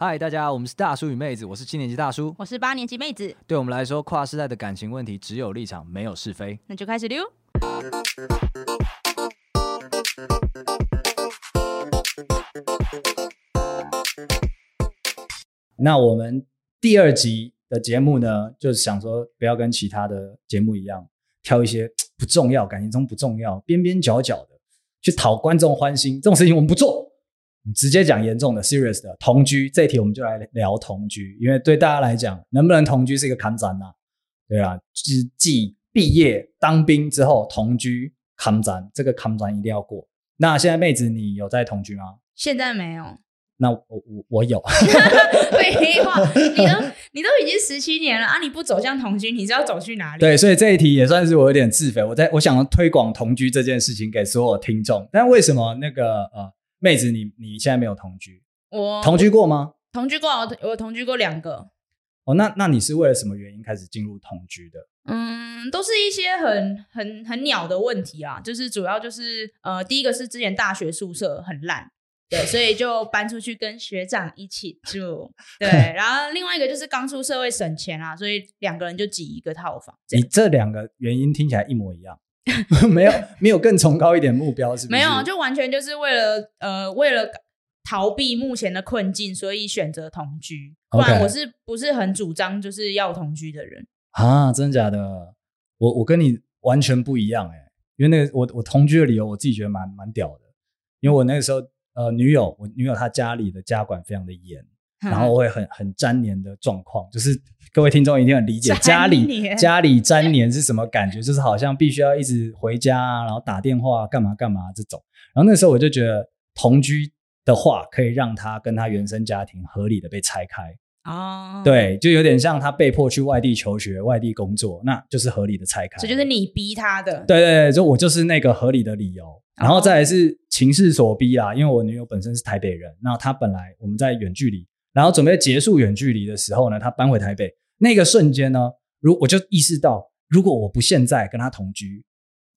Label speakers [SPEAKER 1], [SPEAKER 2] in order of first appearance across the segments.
[SPEAKER 1] 嗨，大家，我们是大叔与妹子，我是七年级大叔，
[SPEAKER 2] 我是八年级妹子。
[SPEAKER 1] 对我们来说，跨世代的感情问题只有立场，没有是非。
[SPEAKER 2] 那就开始溜。
[SPEAKER 3] 那我们第二集的节目呢，就是想说不要跟其他的节目一样，挑一些 不重要、感情中不重要、边边角角的去讨观众欢心，这种事情我们不做。直接讲严重的 serious 的同居这一题，我们就来聊同居，因为对大家来讲，能不能同居是一个坎展呐，对啊，就是继毕业当兵之后同居坎展，这个坎展一定要过。那现在妹子你有在同居吗？
[SPEAKER 2] 现在没有。
[SPEAKER 3] 那我我我有。
[SPEAKER 2] 废话，你都你都已经十七年了啊！你不走向同居，你是要走去哪里？
[SPEAKER 3] 对，所以这一题也算是我有点自肥。我在我想要推广同居这件事情给所有听众，但为什么那个呃？妹子你，你你现在没有同居？
[SPEAKER 2] 我
[SPEAKER 3] 同居过吗？
[SPEAKER 2] 同居过，我同居过两个。
[SPEAKER 3] 哦，那那你是为了什么原因开始进入同居的？
[SPEAKER 2] 嗯，都是一些很很很鸟的问题啊，就是主要就是呃，第一个是之前大学宿舍很烂，对，所以就搬出去跟学长一起住，对，然后另外一个就是刚出社会省钱啊，所以两个人就挤一个套房。
[SPEAKER 3] 你这两个原因听起来一模一样。没有没有更崇高一点目标是不是？
[SPEAKER 2] 没有，就完全就是为了呃，为了逃避目前的困境，所以选择同居。不然我是不是很主张就是要同居的人
[SPEAKER 3] 啊？真的假的？我我跟你完全不一样哎、欸，因为那个我我同居的理由我自己觉得蛮蛮屌的，因为我那个时候呃女友我女友她家里的家管非常的严。然后我会很很粘黏的状况，就是各位听众一定很理解家里家里粘黏是什么感觉，就是好像必须要一直回家啊，然后打电话干嘛干嘛这种。然后那时候我就觉得同居的话，可以让他跟他原生家庭合理的被拆开
[SPEAKER 2] 哦，
[SPEAKER 3] 对，就有点像他被迫去外地求学、外地工作，那就是合理的拆开。
[SPEAKER 2] 这就是你逼他的，
[SPEAKER 3] 对对对，就我就是那个合理的理由。然后再来是情势所逼啦，因为我女友本身是台北人，那她本来我们在远距离。然后准备结束远距离的时候呢，他搬回台北那个瞬间呢，如我就意识到，如果我不现在跟他同居，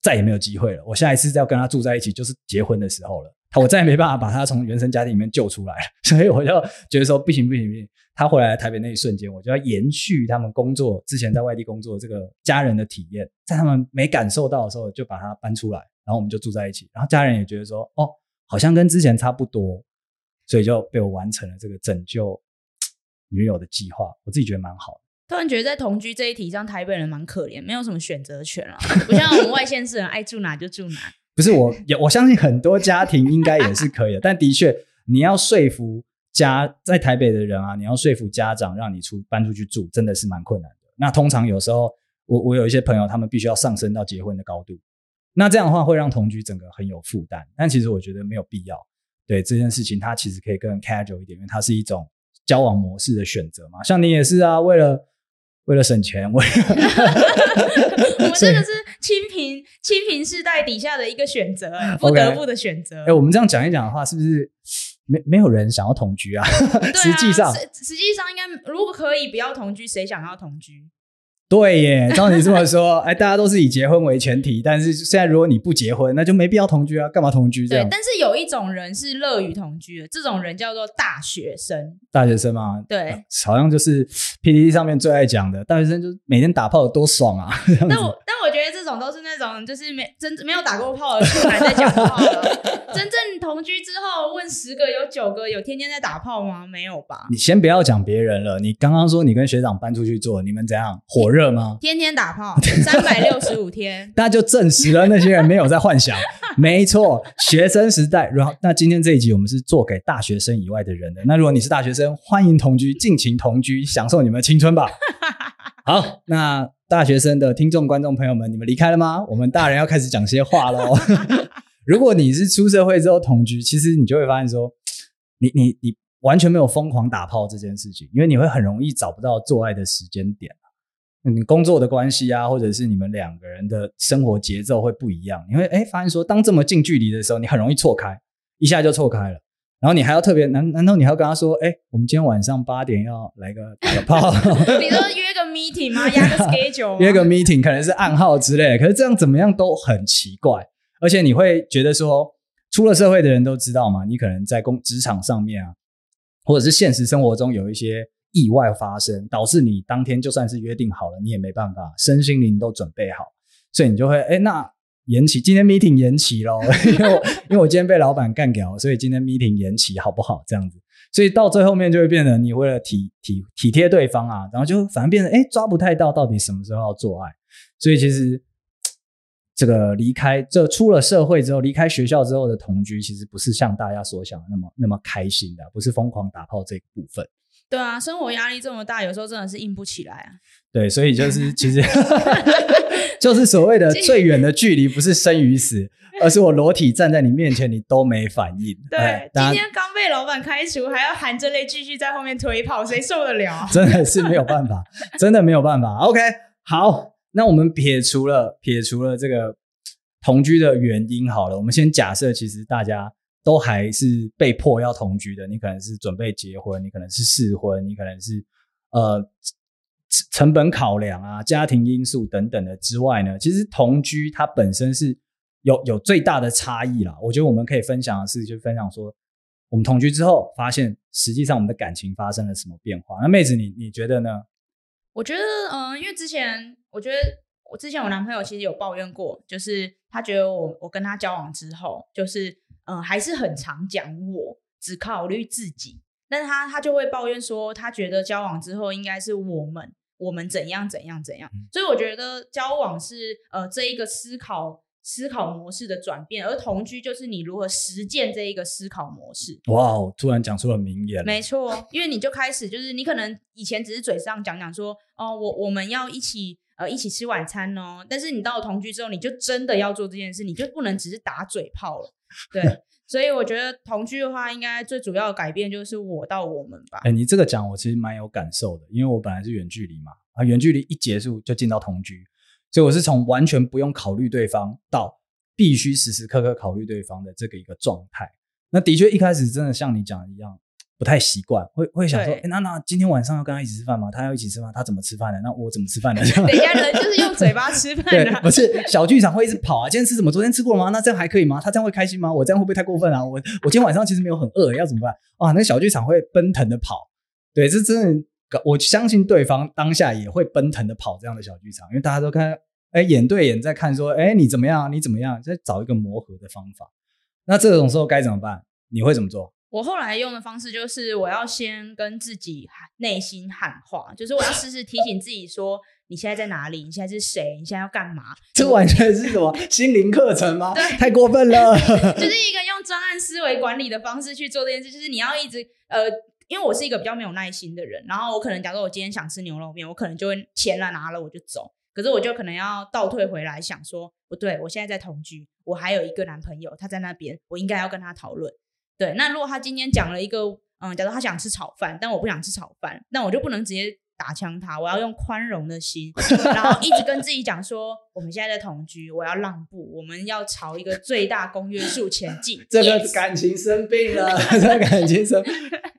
[SPEAKER 3] 再也没有机会了。我下一次要跟他住在一起，就是结婚的时候了。他我再也没办法把他从原生家庭里面救出来了。所以我就觉得说，不行不行不行，他回来台北那一瞬间，我就要延续他们工作之前在外地工作这个家人的体验，在他们没感受到的时候，就把他搬出来，然后我们就住在一起。然后家人也觉得说，哦，好像跟之前差不多。所以就被我完成了这个拯救女友的计划，我自己觉得蛮好的。
[SPEAKER 2] 突然觉得在同居这一题上，台北人蛮可怜，没有什么选择权了，不像我们外县市人爱住哪就住哪。
[SPEAKER 3] 不是我，我相信很多家庭应该也是可以的，但的确你要说服家在台北的人啊，你要说服家长让你出搬出去住，真的是蛮困难的。那通常有时候，我我有一些朋友，他们必须要上升到结婚的高度，那这样的话会让同居整个很有负担，但其实我觉得没有必要。对这件事情，它其实可以更 casual 一点，因为它是一种交往模式的选择嘛。像你也是啊，为了为了省钱，为了
[SPEAKER 2] 我们这个是清贫清贫世代底下的一个选择，不得不的选择。
[SPEAKER 3] 哎、okay. 欸，我们这样讲一讲的话，是不是没没有人想要同居啊？实际上，
[SPEAKER 2] 实际上应该如果可以不要同居，谁想要同居？
[SPEAKER 3] 对耶，照你这么说，哎，大家都是以结婚为前提，但是现在如果你不结婚，那就没必要同居啊，干嘛同居这样？
[SPEAKER 2] 对，但是有一种人是乐于同居的，这种人叫做大学生。
[SPEAKER 3] 大学生嘛？
[SPEAKER 2] 对，
[SPEAKER 3] 好像就是 PPT 上面最爱讲的，大学生就是每天打炮有多爽啊！
[SPEAKER 2] 那我但我觉得这种都是那种就是没真没有打过炮的处男在讲话了。真正同居之后，问十个有九个有天天在打炮吗？没有吧？
[SPEAKER 3] 你先不要讲别人了，你刚刚说你跟学长搬出去做，你们怎样火热？热吗？
[SPEAKER 2] 天天打炮，三百六十五天，
[SPEAKER 3] 那就证实了那些人没有在幻想。没错，学生时代。然后，那今天这一集我们是做给大学生以外的人的。那如果你是大学生，欢迎同居，尽情同居，享受你们的青春吧。好，那大学生的听众、观众朋友们，你们离开了吗？我们大人要开始讲些话喽。如果你是出社会之后同居，其实你就会发现说，你你你。完全没有疯狂打炮这件事情，因为你会很容易找不到做爱的时间点。你工作的关系啊，或者是你们两个人的生活节奏会不一样。你会哎发现说，当这么近距离的时候，你很容易错开，一下就错开了。然后你还要特别难，难道你还要跟他说，哎，我们今天晚上八点要来个打个炮？
[SPEAKER 2] 你说约个 meeting 吗？压个 schedule？约
[SPEAKER 3] 个 meeting 可能是暗号之类的，可是这样怎么样都很奇怪，而且你会觉得说，出了社会的人都知道嘛，你可能在工职场上面啊。或者是现实生活中有一些意外发生，导致你当天就算是约定好了，你也没办法，身心灵都准备好，所以你就会哎，那延期，今天 meeting 延期咯，因为我因为我今天被老板干掉，所以今天 meeting 延期好不好？这样子，所以到最后面就会变成你为了体体体贴对方啊，然后就反而变成哎抓不太到到底什么时候要做爱，所以其实。这个离开，这出了社会之后，离开学校之后的同居，其实不是像大家所想的那么那么开心的，不是疯狂打炮这个部分。
[SPEAKER 2] 对啊，生活压力这么大，有时候真的是硬不起来啊。
[SPEAKER 3] 对，所以就是其实 就是所谓的最远的距离，不是生与死，而是我裸体站在你面前，你都没反应。
[SPEAKER 2] 对，今天刚被老板开除，还要含着泪继续在后面推跑，谁受得了？
[SPEAKER 3] 真的是没有办法，真的没有办法。OK，好。那我们撇除了撇除了这个同居的原因好了，我们先假设其实大家都还是被迫要同居的。你可能是准备结婚，你可能是试婚，你可能是呃成本考量啊、家庭因素等等的之外呢，其实同居它本身是有有最大的差异啦。我觉得我们可以分享的是，就分享说我们同居之后发现，实际上我们的感情发生了什么变化。那妹子你你觉得呢？
[SPEAKER 2] 我觉得，嗯、因为之前我觉得我之前我男朋友其实有抱怨过，就是他觉得我我跟他交往之后，就是嗯、呃，还是很常讲我只考虑自己，但是他他就会抱怨说，他觉得交往之后应该是我们我们怎样怎样怎样，所以我觉得交往是呃这一个思考。思考模式的转变，而同居就是你如何实践这一个思考模式。
[SPEAKER 3] 哇哦，突然讲出了名言。
[SPEAKER 2] 没错，因为你就开始就是你可能以前只是嘴上讲讲说哦，我我们要一起呃一起吃晚餐哦，但是你到了同居之后，你就真的要做这件事，你就不能只是打嘴炮了。对，所以我觉得同居的话，应该最主要的改变就是我到我们吧。
[SPEAKER 3] 哎，你这个讲我其实蛮有感受的，因为我本来是远距离嘛，啊，远距离一结束就进到同居。所以我是从完全不用考虑对方到必须时时刻刻考虑对方的这个一个状态。那的确一开始真的像你讲的一样，不太习惯，会会想说，哎，那那今天晚上要跟他一起吃饭吗？他要一起吃饭，他怎么吃饭的？那我怎么吃饭的？
[SPEAKER 2] 等一下，人就是用嘴巴吃饭的，
[SPEAKER 3] 不是小剧场会一直跑啊。今天吃什么？昨天吃过了吗？那这样还可以吗？他这样会开心吗？我这样会不会太过分啊？我我今天晚上其实没有很饿，要怎么办？啊，那个小剧场会奔腾的跑。对，这真的，我相信对方当下也会奔腾的跑这样的小剧场，因为大家都看。哎，眼对眼在看，说，哎，你怎么样？你怎么样？在找一个磨合的方法。那这种时候该怎么办？你会怎么做？
[SPEAKER 2] 我后来用的方式就是，我要先跟自己内心喊话，就是我要时时提醒自己说，你现在在哪里？你现在是谁？你现在要干嘛？
[SPEAKER 3] 这完全是什么 心灵课程吗？对，太过分了。
[SPEAKER 2] 就是一个用专案思维管理的方式去做这件事，就是你要一直呃，因为我是一个比较没有耐心的人，然后我可能假如我今天想吃牛肉面，我可能就会钱了拿了我就走。可是我就可能要倒退回来想说，不对，我现在在同居，我还有一个男朋友，他在那边，我应该要跟他讨论。对，那如果他今天讲了一个，嗯，假如他想吃炒饭，但我不想吃炒饭，那我就不能直接打枪他，我要用宽容的心，然后一直跟自己讲说，我们现在在同居，我要让步，我们要朝一个最大公约数前进。
[SPEAKER 3] 这个感情生病了，这个感情生病，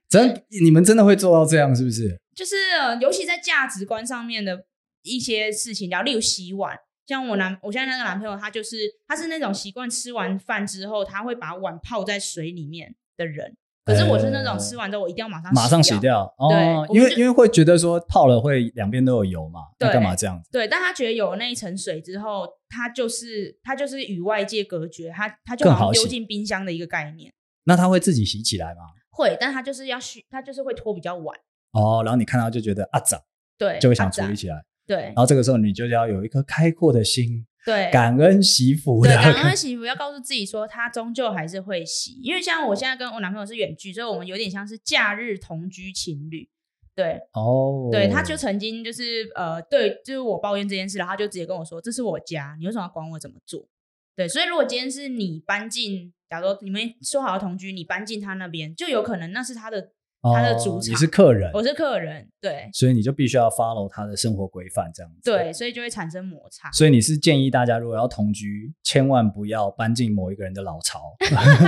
[SPEAKER 3] 真你们真的会做到这样是不是？
[SPEAKER 2] 就是，呃，尤其在价值观上面的。一些事情，然后例如洗碗，像我男，我现在那个男朋友，他就是他是那种习惯吃完饭之后，他会把碗泡在水里面的人。可是我是那种吃完之后，我一定要马上洗
[SPEAKER 3] 马上洗掉。哦，对，因为因为会觉得说泡了会两边都有油嘛，对，干嘛这样子？
[SPEAKER 2] 对，但他觉得有了那一层水之后，他就是他就是与外界隔绝，他他就好像丢进冰箱的一个概念。
[SPEAKER 3] 那他会自己洗起来吗？
[SPEAKER 2] 会，但他就是要洗，他就是会拖比较晚。
[SPEAKER 3] 哦，然后你看到就觉得啊脏，
[SPEAKER 2] 对，
[SPEAKER 3] 就会想处理起来。
[SPEAKER 2] 对，
[SPEAKER 3] 然后这个时候你就要有一颗开阔的心，
[SPEAKER 2] 对，
[SPEAKER 3] 感恩惜福，
[SPEAKER 2] 对，感恩惜福，要告诉自己说，他终究还是会洗，因为像我现在跟我男朋友是远距，所以我们有点像是假日同居情侣，对，哦，对，他就曾经就是呃，对，就是我抱怨这件事，然后他就直接跟我说，这是我家，你为什么要管我怎么做？对，所以如果今天是你搬进，假如说你们说好要同居，你搬进他那边，就有可能那是他的。他的主场，
[SPEAKER 3] 你是客人，
[SPEAKER 2] 我是客人，对，
[SPEAKER 3] 所以你就必须要 follow 他的生活规范，这样子，
[SPEAKER 2] 对，所以就会产生摩擦。
[SPEAKER 3] 所以你是建议大家，如果要同居，千万不要搬进某一个人的老巢，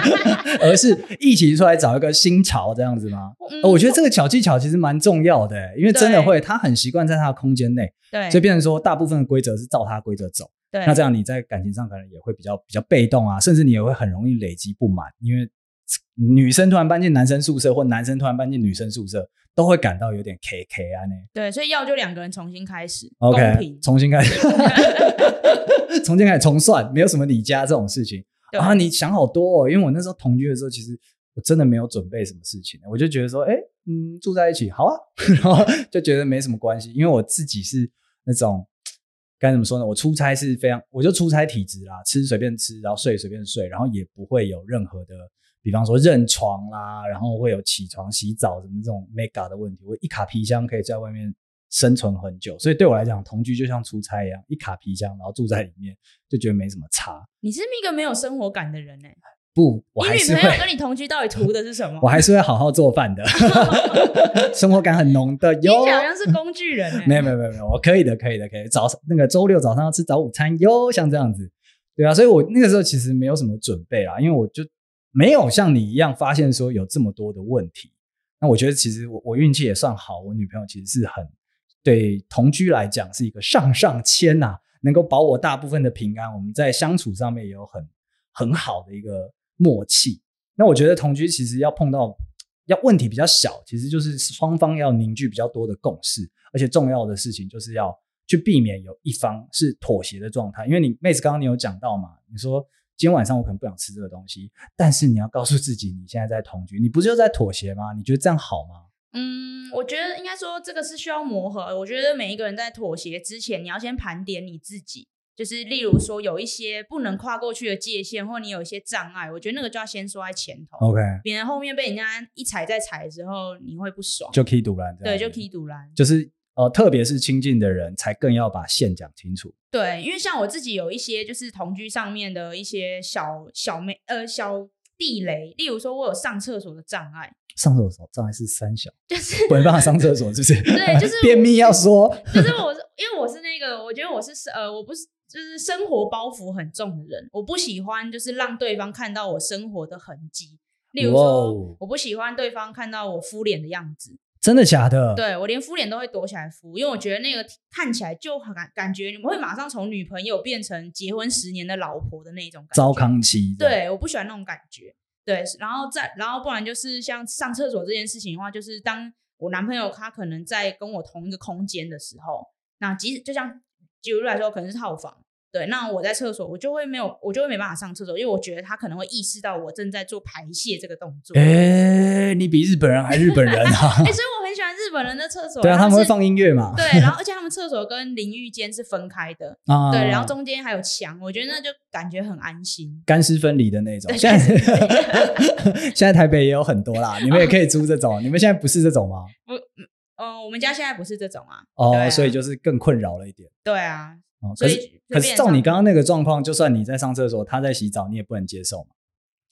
[SPEAKER 3] 而是一起出来找一个新巢，这样子吗？嗯，我觉得这个小技巧其实蛮重要的，因为真的会，他很习惯在他的空间内，对，所以变成说，大部分的规则是照他规则走，对，那这样你在感情上可能也会比较比较被动啊，甚至你也会很容易累积不满，因为。女生突然搬进男生宿舍，或男生突然搬进女生宿舍，都会感到有点 K K 啊呢。
[SPEAKER 2] 对，所以要就两个人重新开始
[SPEAKER 3] ，OK，重新开始，重新开始重算，没有什么你家这种事情
[SPEAKER 2] 对
[SPEAKER 3] 啊。你想好多哦，因为我那时候同居的时候，其实我真的没有准备什么事情，我就觉得说，哎，嗯，住在一起好啊，然后就觉得没什么关系，因为我自己是那种。该怎么说呢？我出差是非常，我就出差体质啦，吃随便吃，然后睡随便睡，然后也不会有任何的，比方说认床啦，然后会有起床、洗澡什么这种 mega 的问题。我一卡皮箱可以在外面生存很久，所以对我来讲，同居就像出差一样，一卡皮箱，然后住在里面就觉得没什么差。
[SPEAKER 2] 你是一个没有生活感的人呢、欸？
[SPEAKER 3] 不，我还是会。
[SPEAKER 2] 你女朋友跟你同居到底图的是什么？
[SPEAKER 3] 我还是会好好做饭的，生活感很浓的。哟，
[SPEAKER 2] 你好像是工具人、欸。
[SPEAKER 3] 没有没有没有没有，我可以的可以的可以。早上那个周六早上要吃早午餐哟，像这样子，对啊。所以我那个时候其实没有什么准备啦，因为我就没有像你一样发现说有这么多的问题。那我觉得其实我我运气也算好，我女朋友其实是很对同居来讲是一个上上签呐、能够保我大部分的平安。我们在相处上面也有很很好的一个。默契，那我觉得同居其实要碰到要问题比较小，其实就是双方要凝聚比较多的共识，而且重要的事情就是要去避免有一方是妥协的状态。因为你妹子刚刚你有讲到嘛，你说今天晚上我可能不想吃这个东西，但是你要告诉自己你现在在同居，你不是就在妥协吗？你觉得这样好吗？
[SPEAKER 2] 嗯，我觉得应该说这个是需要磨合。我觉得每一个人在妥协之前，你要先盘点你自己。就是例如说有一些不能跨过去的界限，或你有一些障碍，我觉得那个就要先说在前头
[SPEAKER 3] ，OK，
[SPEAKER 2] 别人后面被人家一踩再踩的时候，你会不爽，
[SPEAKER 3] 就可以赌烂，
[SPEAKER 2] 对，就可以赌烂，
[SPEAKER 3] 就是呃，特别是亲近的人才更要把线讲清楚，
[SPEAKER 2] 对，因为像我自己有一些就是同居上面的一些小小妹呃小地雷，例如说我有上厕所的障碍，
[SPEAKER 3] 上厕所障碍是三小，
[SPEAKER 2] 就是
[SPEAKER 3] 没办法上厕所，是不是？
[SPEAKER 2] 对，就是
[SPEAKER 3] 便秘要说，
[SPEAKER 2] 就是我因为我是那个，我觉得我是呃，我不是。就是生活包袱很重的人，我不喜欢就是让对方看到我生活的痕迹。例如说，我不喜欢对方看到我敷脸的样子。
[SPEAKER 3] 真的假的？
[SPEAKER 2] 对，我连敷脸都会躲起来敷，因为我觉得那个看起来就很感感觉，你们会马上从女朋友变成结婚十年的老婆的那种感觉。糟
[SPEAKER 3] 糠妻。
[SPEAKER 2] 对，我不喜欢那种感觉。对，然后再然后不然就是像上厕所这件事情的话，就是当我男朋友他可能在跟我同一个空间的时候，那即使就像举例来说，可能是套房。对，那我在厕所，我就会没有，我就会没办法上厕所，因为我觉得他可能会意识到我正在做排泄这个动作。
[SPEAKER 3] 哎，你比日本人还日本人啊！
[SPEAKER 2] 哎，所以本人的厕所。
[SPEAKER 3] 对啊，他们会放音乐嘛。
[SPEAKER 2] 对，然后而且他们厕所跟淋浴间是分开的 啊，对，然后中间还有墙，我觉得那就感觉很安心，
[SPEAKER 3] 干湿分离的那种。现在 现在台北也有很多啦，你们也可以租这种。你们现在不是这种吗？
[SPEAKER 2] 不，嗯，我们家现在不是这种啊。
[SPEAKER 3] 哦，所以就是更困扰了一点。
[SPEAKER 2] 对啊。
[SPEAKER 3] 可是，可是照你刚刚那个状况，就算你在上厕所，他在洗澡，你也不能接受嘛？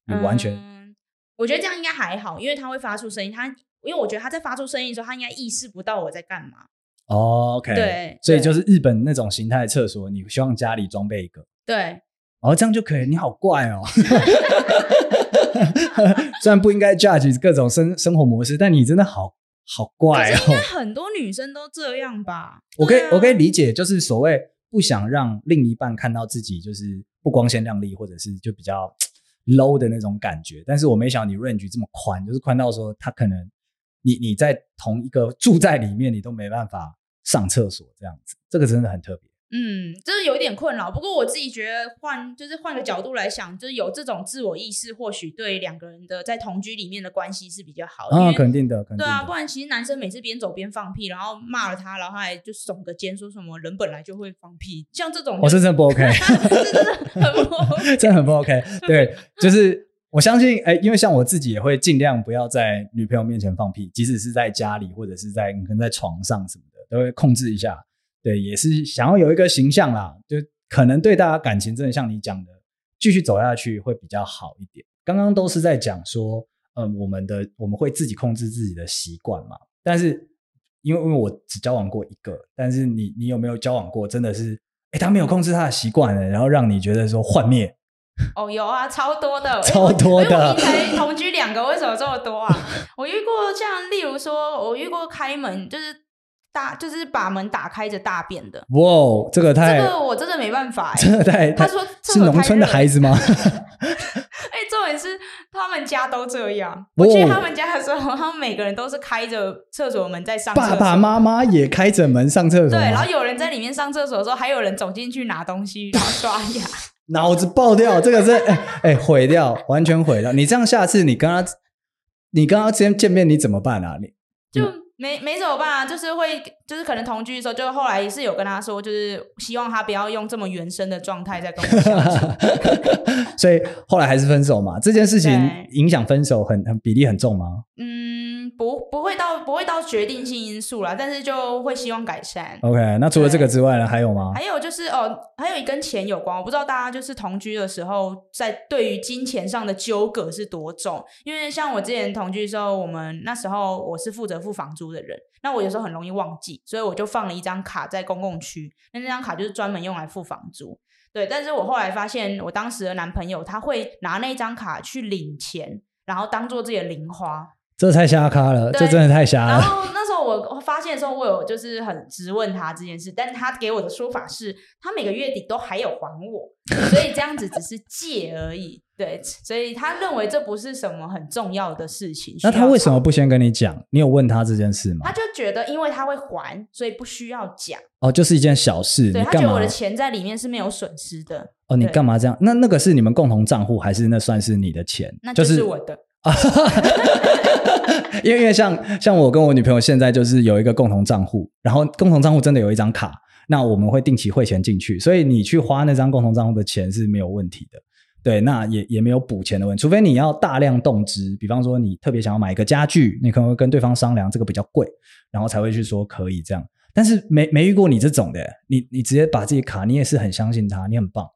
[SPEAKER 3] 你完全、
[SPEAKER 2] 嗯，我觉得这样应该还好，因为他会发出声音。他因为我觉得他在发出声音的时候，他应该意识不到我在干嘛。
[SPEAKER 3] 哦、OK，对，所以就是日本那种形态的厕所，你希望家里装备一个。
[SPEAKER 2] 对，
[SPEAKER 3] 哦，这样就可以。你好怪哦。虽然不应该 judge 各种生生活模式，但你真的好好怪哦。
[SPEAKER 2] 应该很多女生都这样吧？
[SPEAKER 3] 我可以，我可以理解，就是所谓。不想让另一半看到自己就是不光鲜亮丽，或者是就比较 low 的那种感觉。但是我没想到你 range 这么宽，就是宽到说他可能你你在同一个住在里面，你都没办法上厕所这样子，这个真的很特别。
[SPEAKER 2] 嗯，就是有一点困扰。不过我自己觉得换就是换个角度来想，就是有这种自我意识，或许对两个人的在同居里面的关系是比较好的。
[SPEAKER 3] 啊，肯定的，肯定的。
[SPEAKER 2] 对啊，不然其实男生每次边走边放屁，然后骂了他，然后他还就耸个肩说什么人本来就会放屁，像这种，
[SPEAKER 3] 我是真的不 OK，
[SPEAKER 2] 是真的很不 OK，
[SPEAKER 3] 真的很不 OK。对，就是我相信，哎，因为像我自己也会尽量不要在女朋友面前放屁，即使是在家里或者是在可能在床上什么的，都会控制一下。对，也是想要有一个形象啦，就可能对大家感情真的像你讲的，继续走下去会比较好一点。刚刚都是在讲说，嗯，我们的我们会自己控制自己的习惯嘛。但是因为因为我只交往过一个，但是你你有没有交往过？真的是，诶，他没有控制他的习惯，然后让你觉得说幻灭。
[SPEAKER 2] 哦，有啊，超多的，
[SPEAKER 3] 超多的。
[SPEAKER 2] 我才同居两个，为什么这么多啊？我遇过像例如说，我遇过开门就是。大就是把门打开着大便的，
[SPEAKER 3] 哇，这个太，
[SPEAKER 2] 这个我真的没办法，
[SPEAKER 3] 真的太，
[SPEAKER 2] 他说
[SPEAKER 3] 是农村的孩子吗？
[SPEAKER 2] 哎，重点点是他们家都这样。我去他们家的时候，他们每个人都是开着厕所门在上厕所。
[SPEAKER 3] 爸爸妈妈也开着门上厕所。
[SPEAKER 2] 对，然后有人在里面上厕所的时候，还有人走进去拿东西，然后刷牙。
[SPEAKER 3] 脑子爆掉，这个是哎哎毁掉，完全毁掉。你这样下次你跟他，你跟他之间见面你怎么办啊？你
[SPEAKER 2] 就。没没怎么办啊，就是会，就是可能同居的时候，就后来也是有跟他说，就是希望他不要用这么原生的状态在跟我相处。
[SPEAKER 3] 所以后来还是分手嘛？这件事情影响分手很很比例很重吗？
[SPEAKER 2] 嗯，不不会到不会到决定性因素啦，但是就会希望改善。
[SPEAKER 3] OK，那除了这个之外呢，还有吗？
[SPEAKER 2] 还有就是哦，还有跟钱有关，我不知道大家就是同居的时候，在对于金钱上的纠葛是多重？因为像我之前同居的时候，我们那时候我是负责付房租的人，那我有时候很容易忘记，所以我就放了一张卡在公共区，那那张卡就是专门用来付房租。对，但是我后来发现，我当时的男朋友他会拿那张卡去领钱，然后当做自己的零花，
[SPEAKER 3] 这太瞎咖了，这真的太瞎了。
[SPEAKER 2] 然后那时候我发现的时候，我有就是很质问他这件事，但他给我的说法是，他每个月底都还有还我，所以这样子只是借而已。对，所以他认为这不是什么很重要的事情。
[SPEAKER 3] 那他为什么不先跟你讲？你有问他这件事吗？
[SPEAKER 2] 他就觉得，因为他会还，所以不需要讲。
[SPEAKER 3] 哦，就是一件小事。
[SPEAKER 2] 对，他觉得我的钱在里面是没有损失的。
[SPEAKER 3] 哦，你干嘛这样？那那个是你们共同账户，还是那算是你的钱？
[SPEAKER 2] 那就是我的。
[SPEAKER 3] 因 为因为像像我跟我女朋友现在就是有一个共同账户，然后共同账户真的有一张卡，那我们会定期汇钱进去，所以你去花那张共同账户的钱是没有问题的。对，那也也没有补钱的问题，除非你要大量动资，比方说你特别想要买一个家具，你可能会跟对方商量这个比较贵，然后才会去说可以这样。但是没没遇过你这种的，你你直接把自己卡，你也是很相信他，你很棒。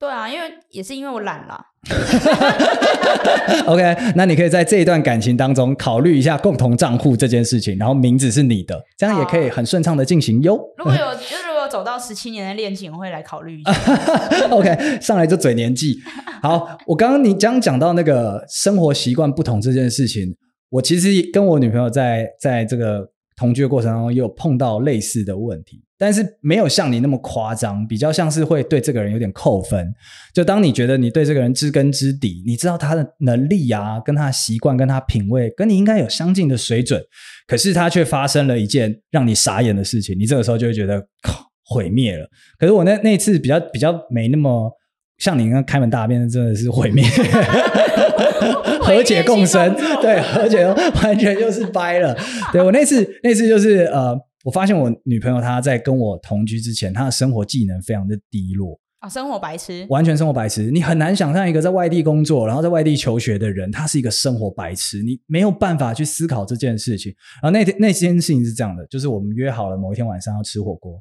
[SPEAKER 2] 对啊，因为也是因为我懒了。
[SPEAKER 3] OK，那你可以在这一段感情当中考虑一下共同账户这件事情，然后名字是你的，这样也可以很顺畅的进行哟。
[SPEAKER 2] 如果有就是如果走到十七年的恋情，我会来考虑一下。
[SPEAKER 3] OK，上来就嘴年纪。好，我刚刚你刚讲到那个生活习惯不同这件事情，我其实跟我女朋友在在这个同居的过程当中也有碰到类似的问题。但是没有像你那么夸张，比较像是会对这个人有点扣分。就当你觉得你对这个人知根知底，你知道他的能力啊，跟他的习惯，跟他品味，跟你应该有相近的水准，可是他却发生了一件让你傻眼的事情，你这个时候就会觉得毁灭了。可是我那那次比较比较没那么像你那开门大便，真的是毁灭，和解共生，对，和解完全就是掰了。对，我那次那次就是呃。我发现我女朋友她在跟我同居之前，她的生活技能非常的低落
[SPEAKER 2] 啊，生活白痴，
[SPEAKER 3] 完全生活白痴。你很难想象一个在外地工作，然后在外地求学的人，他是一个生活白痴，你没有办法去思考这件事情。然后那天那件事情是这样的，就是我们约好了某一天晚上要吃火锅，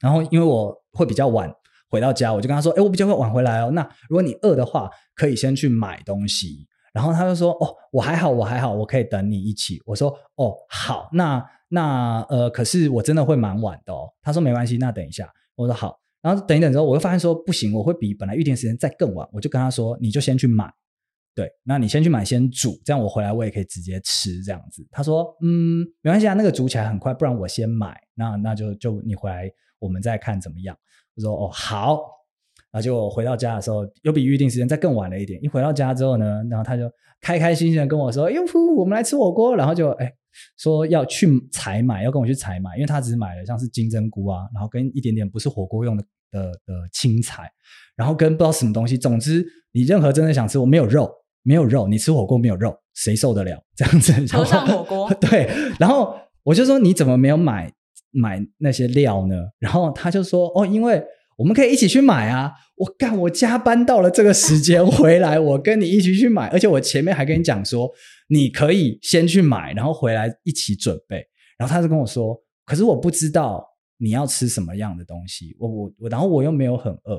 [SPEAKER 3] 然后因为我会比较晚回到家，我就跟她说：“哎，我比较会晚回来哦，那如果你饿的话，可以先去买东西。”然后他就说：“哦，我还好，我还好，我可以等你一起。”我说：“哦，好，那。”那呃，可是我真的会蛮晚的哦。他说没关系，那等一下。我说好，然后等一等之后，我又发现说不行，我会比本来预定时间再更晚。我就跟他说，你就先去买，对，那你先去买，先煮，这样我回来我也可以直接吃这样子。他说嗯，没关系啊，那个煮起来很快，不然我先买，那那就就你回来我们再看怎么样。我说哦好，然后就回到家的时候又比预定时间再更晚了一点。一回到家之后呢，然后他就开开心心的跟我说，哟呼，我们来吃火锅，然后就哎。说要去采买，要跟我去采买，因为他只是买了像是金针菇啊，然后跟一点点不是火锅用的的的青菜，然后跟不知道什么东西。总之，你任何真的想吃，我没有肉，没有肉，你吃火锅没有肉，谁受得了 这样子？
[SPEAKER 2] 头上火锅。
[SPEAKER 3] 对，然后我就说你怎么没有买买那些料呢？然后他就说哦，因为。我们可以一起去买啊！我干，我加班到了这个时间 回来，我跟你一起去买，而且我前面还跟你讲说，你可以先去买，然后回来一起准备。然后他就跟我说，可是我不知道你要吃什么样的东西，我我我，然后我又没有很饿，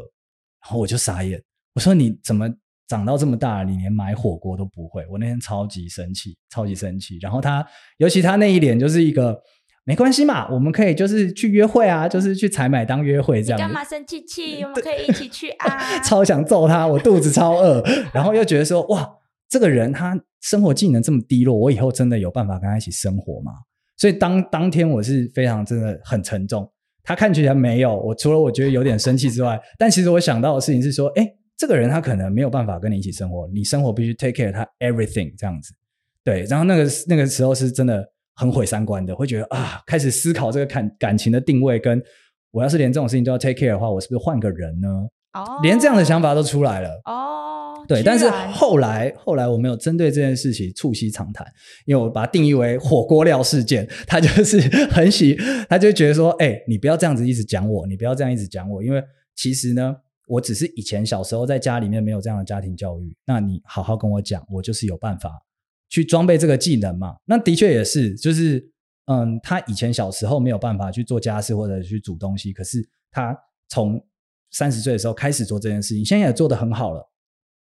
[SPEAKER 3] 然后我就傻眼，我说你怎么长到这么大了，你连买火锅都不会？我那天超级生气，超级生气。然后他，尤其他那一脸就是一个。没关系嘛，我们可以就是去约会啊，就是去采买当约会这样。你干嘛
[SPEAKER 2] 生气气？我们可以一起去啊！
[SPEAKER 3] 超想揍他，我肚子超饿，然后又觉得说哇，这个人他生活技能这么低落，我以后真的有办法跟他一起生活吗？所以当当天我是非常真的很沉重。他看起来没有，我除了我觉得有点生气之外，但其实我想到的事情是说，哎，这个人他可能没有办法跟你一起生活，你生活必须 take care 他 everything 这样子。对，然后那个那个时候是真的很毁三观的，会觉得啊，开始思考这个感感情的定位，跟我要是连这种事情都要 take care 的话，我是不是换个人呢？哦，连这样的想法都出来了。哦。对，但是后来后来我没有针对这件事情促膝长谈，因为我把它定义为火锅料事件。他就是很喜，他就觉得说，哎、欸，你不要这样子一直讲我，你不要这样一直讲我，因为其实呢，我只是以前小时候在家里面没有这样的家庭教育。那你好好跟我讲，我就是有办法去装备这个技能嘛。那的确也是，就是嗯，他以前小时候没有办法去做家事或者去煮东西，可是他从三十岁的时候开始做这件事情，现在也做得很好了。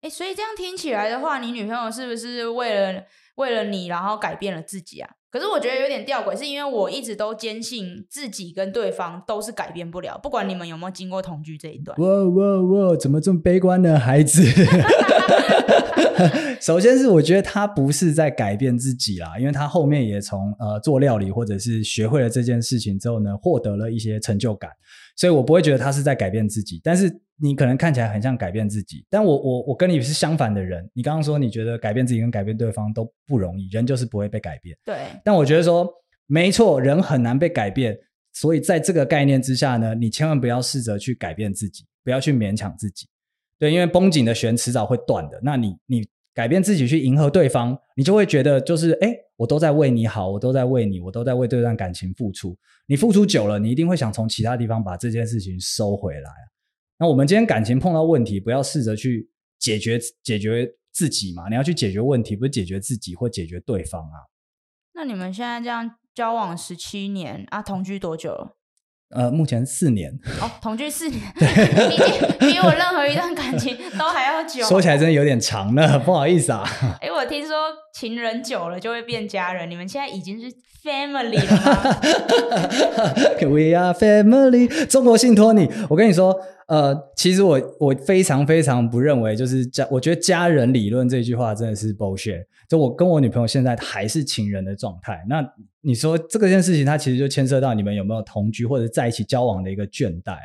[SPEAKER 2] 哎，所以这样听起来的话，你女朋友是不是为了为了你，然后改变了自己啊？可是我觉得有点吊诡，是因为我一直都坚信自己跟对方都是改变不了，不管你们有没有经过同居这一段。
[SPEAKER 3] 哇哇哇！怎么这么悲观呢，孩子？首先是我觉得他不是在改变自己啦，因为他后面也从呃做料理或者是学会了这件事情之后呢，获得了一些成就感，所以我不会觉得他是在改变自己，但是。你可能看起来很像改变自己，但我我我跟你是相反的人。你刚刚说你觉得改变自己跟改变对方都不容易，人就是不会被改变。
[SPEAKER 2] 对。
[SPEAKER 3] 但我觉得说没错，人很难被改变，所以在这个概念之下呢，你千万不要试着去改变自己，不要去勉强自己。对，因为绷紧的弦迟早会断的。那你你改变自己去迎合对方，你就会觉得就是哎，我都在为你好，我都在为你，我都在为这段感情付出。你付出久了，你一定会想从其他地方把这件事情收回来。那我们今天感情碰到问题，不要试着去解决解决自己嘛，你要去解决问题，不是解决自己或解决对方啊。
[SPEAKER 2] 那你们现在这样交往十七年啊，同居多久了？
[SPEAKER 3] 呃，目前四年。
[SPEAKER 2] 哦，同居四年，已经比我任何一段感情都还要久。
[SPEAKER 3] 说起来真的有点长了，不好意思啊。
[SPEAKER 2] 哎、欸，我听说情人久了就会变家人，你们现在已经是 family 了吗？
[SPEAKER 3] We are family，中国信托你。我跟你说，呃，其实我我非常非常不认为，就是家，我觉得家人理论这句话真的是 bullshit。就我跟我女朋友现在还是情人的状态，那你说这个件事情，它其实就牵涉到你们有没有同居或者在一起交往的一个倦怠啊？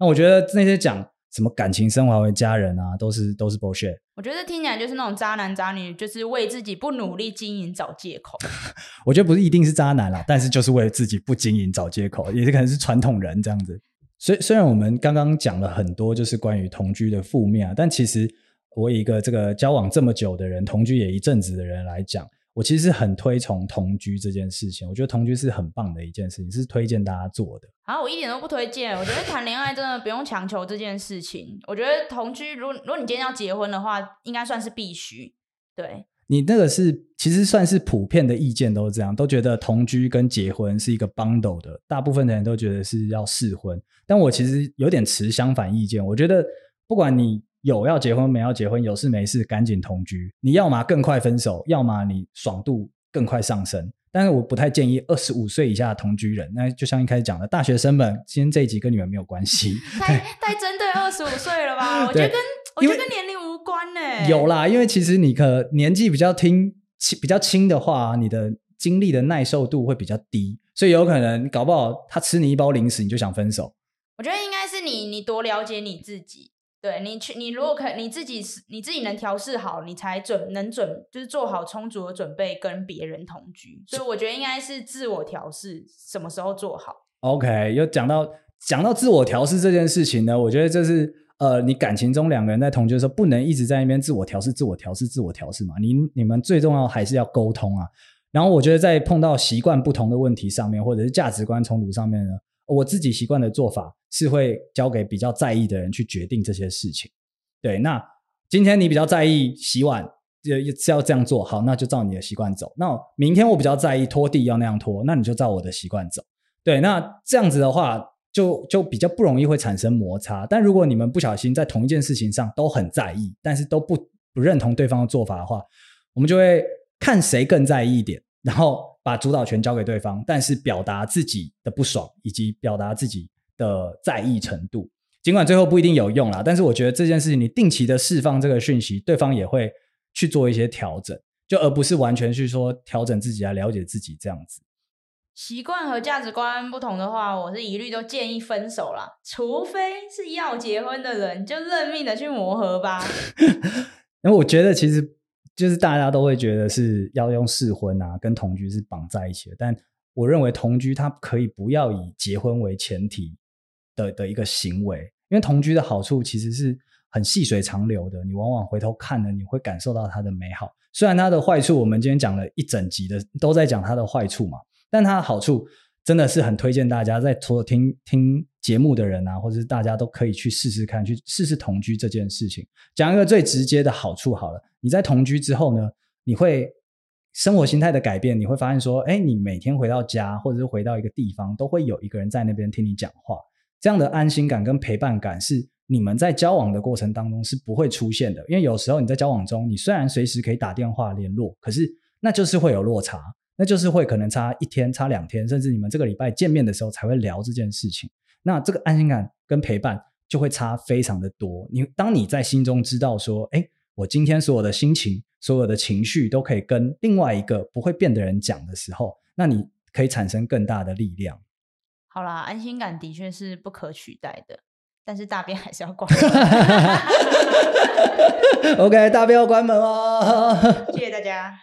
[SPEAKER 3] 那我觉得那些讲什么感情升华为家人啊，都是都是 bullshit。
[SPEAKER 2] 我觉得听起来就是那种渣男渣女，就是为自己不努力经营找借口。
[SPEAKER 3] 我觉得不是一定是渣男啦，但是就是为自己不经营找借口，也是可能是传统人这样子。虽虽然我们刚刚讲了很多就是关于同居的负面啊，但其实。我一个这个交往这么久的人，同居也一阵子的人来讲，我其实是很推崇同居这件事情。我觉得同居是很棒的一件事情，是推荐大家做的。
[SPEAKER 2] 啊，我一点都不推荐。我觉得谈恋爱真的不用强求这件事情。我觉得同居，如如果你今天要结婚的话，应该算是必须。对，
[SPEAKER 3] 你那个是其实算是普遍的意见都是这样，都觉得同居跟结婚是一个 bundle 的。大部分的人都觉得是要试婚，但我其实有点持相反意见。我觉得不管你。有要结婚没要结婚，有事没事赶紧同居。你要么更快分手，要么你爽度更快上升。但是我不太建议二十五岁以下的同居人。那就像一开始讲的，大学生们，今天这一集跟你们没有关系。
[SPEAKER 2] 太太针对二十五岁了吧？我觉得跟我觉得跟年龄无关呢、欸。
[SPEAKER 3] 有啦，因为其实你可年纪比较轻轻比较轻的话，你的精力的耐受度会比较低，所以有可能搞不好他吃你一包零食你就想分手。
[SPEAKER 2] 我觉得应该是你你多了解你自己。对你去，你如果可你自己是你自己能调试好，你才准能准就是做好充足的准备跟别人同居。所以我觉得应该是自我调试，什么时候做好。
[SPEAKER 3] OK，又讲到讲到自我调试这件事情呢，我觉得这是呃，你感情中两个人在同居的时候，不能一直在那边自我调试、自我调试、自我调试嘛。你你们最重要还是要沟通啊。然后我觉得在碰到习惯不同的问题上面，或者是价值观冲突上面呢。我自己习惯的做法是会交给比较在意的人去决定这些事情。对，那今天你比较在意洗碗，是要这样做，好，那就照你的习惯走。那明天我比较在意拖地要那样拖，那你就照我的习惯走。对，那这样子的话，就就比较不容易会产生摩擦。但如果你们不小心在同一件事情上都很在意，但是都不不认同对方的做法的话，我们就会看谁更在意一点，然后。把主导权交给对方，但是表达自己的不爽以及表达自己的在意程度，尽管最后不一定有用啦，但是我觉得这件事情你定期的释放这个讯息，对方也会去做一些调整，就而不是完全去说调整自己来了解自己这样子。
[SPEAKER 2] 习惯和价值观不同的话，我是一律都建议分手啦。除非是要结婚的人，就认命的去磨合吧。
[SPEAKER 3] 那我觉得其实就是大家都会觉得是要用试婚啊，跟同居是绑在一起的。但我认为同居它可以不要以结婚为前提的的一个行为，因为同居的好处其实是很细水长流的。你往往回头看了，你会感受到它的美好。虽然它的坏处，我们今天讲了一整集的都在讲它的坏处嘛。但它的好处真的是很推荐大家，在所有听听节目的人啊，或者是大家都可以去试试看，去试试同居这件事情。讲一个最直接的好处好了，你在同居之后呢，你会生活心态的改变，你会发现说，哎，你每天回到家或者是回到一个地方，都会有一个人在那边听你讲话，这样的安心感跟陪伴感是你们在交往的过程当中是不会出现的。因为有时候你在交往中，你虽然随时可以打电话联络，可是那就是会有落差。那就是会可能差一天、差两天，甚至你们这个礼拜见面的时候才会聊这件事情。那这个安心感跟陪伴就会差非常的多。你当你在心中知道说，哎，我今天所有的心情、所有的情绪都可以跟另外一个不会变的人讲的时候，那你可以产生更大的力量。
[SPEAKER 2] 好啦，安心感的确是不可取代的，但是大便还是要关。
[SPEAKER 3] OK，大便要关门哦。
[SPEAKER 2] 谢谢大家。